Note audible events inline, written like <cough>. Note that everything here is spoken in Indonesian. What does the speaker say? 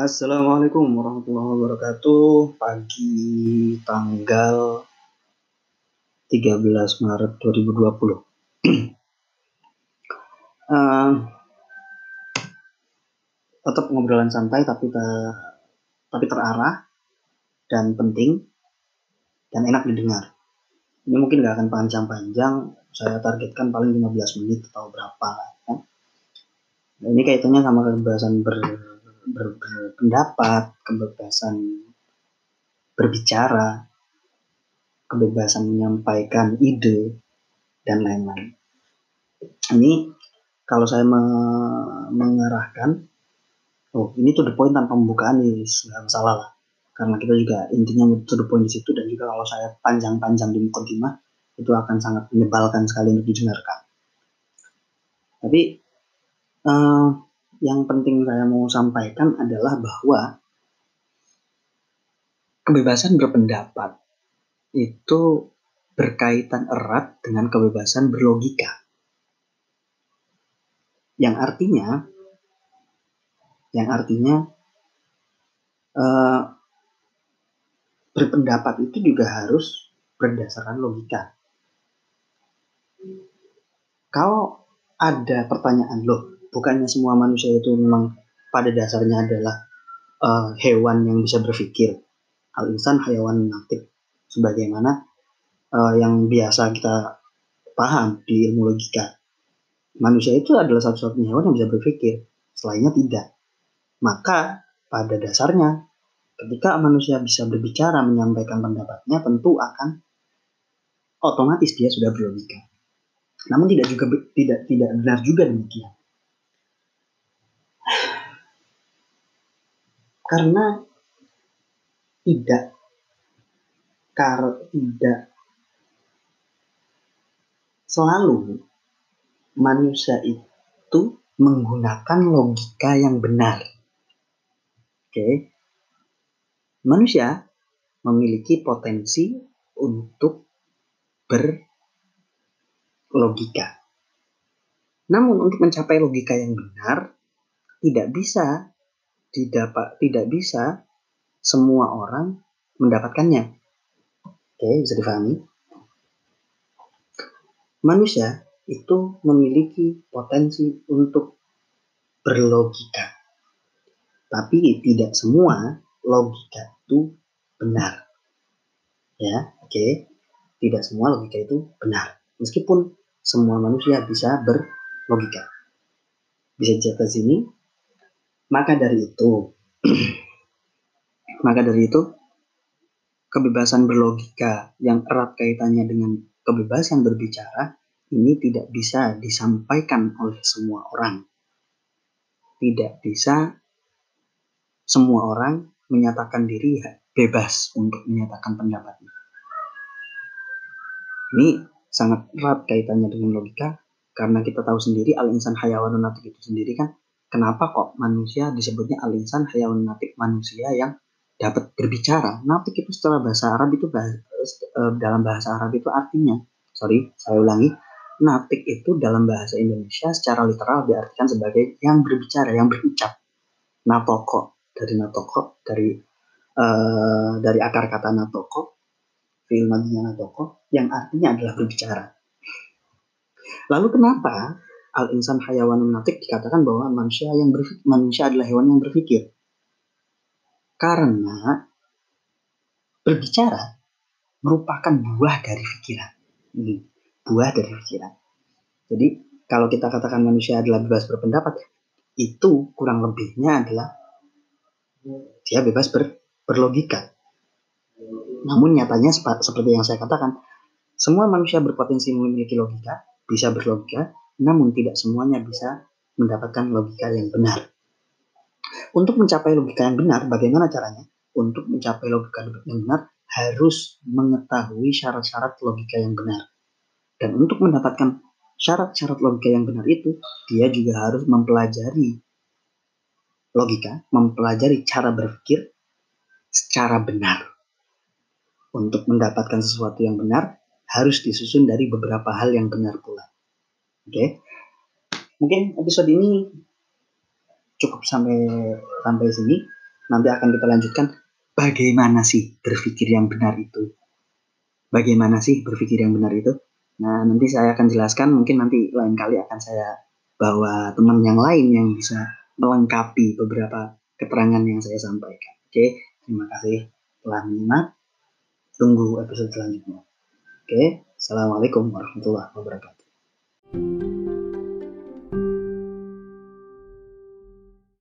Assalamualaikum warahmatullahi wabarakatuh. Pagi tanggal 13 Maret 2020. uh, <clears throat> tetap ngobrolan santai tapi ter, tapi terarah dan penting dan enak didengar. Ini mungkin gak akan panjang-panjang, saya targetkan paling 15 menit atau berapa. Ya. Nah, ini kaitannya sama kebebasan ber, ber, berpendapat, kebebasan berbicara, kebebasan menyampaikan ide, dan lain-lain. Ini kalau saya me mengarahkan, oh ini tuh the point tanpa pembukaan ini nggak masalah lah karena kita juga intinya to the point di situ dan juga kalau saya panjang-panjang di mukaddimah itu akan sangat menyebalkan sekali untuk didengarkan. Tapi uh, yang penting saya mau sampaikan adalah bahwa kebebasan berpendapat itu berkaitan erat dengan kebebasan berlogika. Yang artinya yang artinya uh, berpendapat itu juga harus berdasarkan logika. Kalau ada pertanyaan loh, bukannya semua manusia itu memang pada dasarnya adalah uh, hewan yang bisa berpikir. Al insan hayawan natik sebagaimana uh, yang biasa kita paham di ilmu logika. Manusia itu adalah satu-satunya hewan yang bisa berpikir, selainnya tidak. Maka pada dasarnya ketika manusia bisa berbicara menyampaikan pendapatnya tentu akan otomatis dia sudah berlogika. Namun tidak juga tidak tidak benar juga demikian. Karena tidak kar tidak selalu manusia itu menggunakan logika yang benar. Oke. Manusia memiliki potensi untuk berlogika. Namun untuk mencapai logika yang benar tidak bisa didapat tidak bisa semua orang mendapatkannya. Oke, bisa difahami? Manusia itu memiliki potensi untuk berlogika. Tapi tidak semua logika itu benar. Ya, oke. Tidak semua logika itu benar. Meskipun semua manusia bisa berlogika. Bisa jatuh sini. Maka dari itu, <clears throat> maka dari itu, kebebasan berlogika yang erat kaitannya dengan kebebasan berbicara ini tidak bisa disampaikan oleh semua orang. Tidak bisa semua orang menyatakan diri bebas untuk menyatakan pendapatnya. Ini sangat erat kaitannya dengan logika karena kita tahu sendiri al-insan hayawanun natik itu sendiri kan kenapa kok manusia disebutnya al-insan hayawanun natik manusia yang dapat berbicara. Natik itu secara bahasa Arab itu bahasa, eh, dalam bahasa Arab itu artinya sorry saya ulangi natik itu dalam bahasa Indonesia secara literal diartikan sebagai yang berbicara, yang berucap. Natoko dari natoko dari uh, dari akar kata natoko fi'il natoko yang artinya adalah berbicara. Lalu kenapa al insan hayawanun natik dikatakan bahwa manusia yang berpikir, manusia adalah hewan yang berpikir? Karena berbicara merupakan buah dari pikiran. Ini buah dari pikiran. Jadi kalau kita katakan manusia adalah bebas berpendapat, itu kurang lebihnya adalah dia bebas ber, berlogika. Namun nyatanya seperti yang saya katakan, semua manusia berpotensi memiliki logika, bisa berlogika, namun tidak semuanya bisa mendapatkan logika yang benar. Untuk mencapai logika yang benar, bagaimana caranya? Untuk mencapai logika yang benar, harus mengetahui syarat-syarat logika yang benar. Dan untuk mendapatkan syarat-syarat logika yang benar itu, dia juga harus mempelajari logika, mempelajari cara berpikir secara benar. Untuk mendapatkan sesuatu yang benar, harus disusun dari beberapa hal yang benar pula. Oke, mungkin episode ini cukup sampai sampai sini. nanti akan kita lanjutkan bagaimana sih berpikir yang benar itu. Bagaimana sih berpikir yang benar itu? Nah, nanti saya akan jelaskan, mungkin nanti lain kali akan saya bawa teman yang lain yang bisa melengkapi beberapa keterangan yang saya sampaikan. Oke, terima kasih telah menyimak. Tunggu episode selanjutnya. Oke, Assalamualaikum warahmatullahi wabarakatuh. Thank you.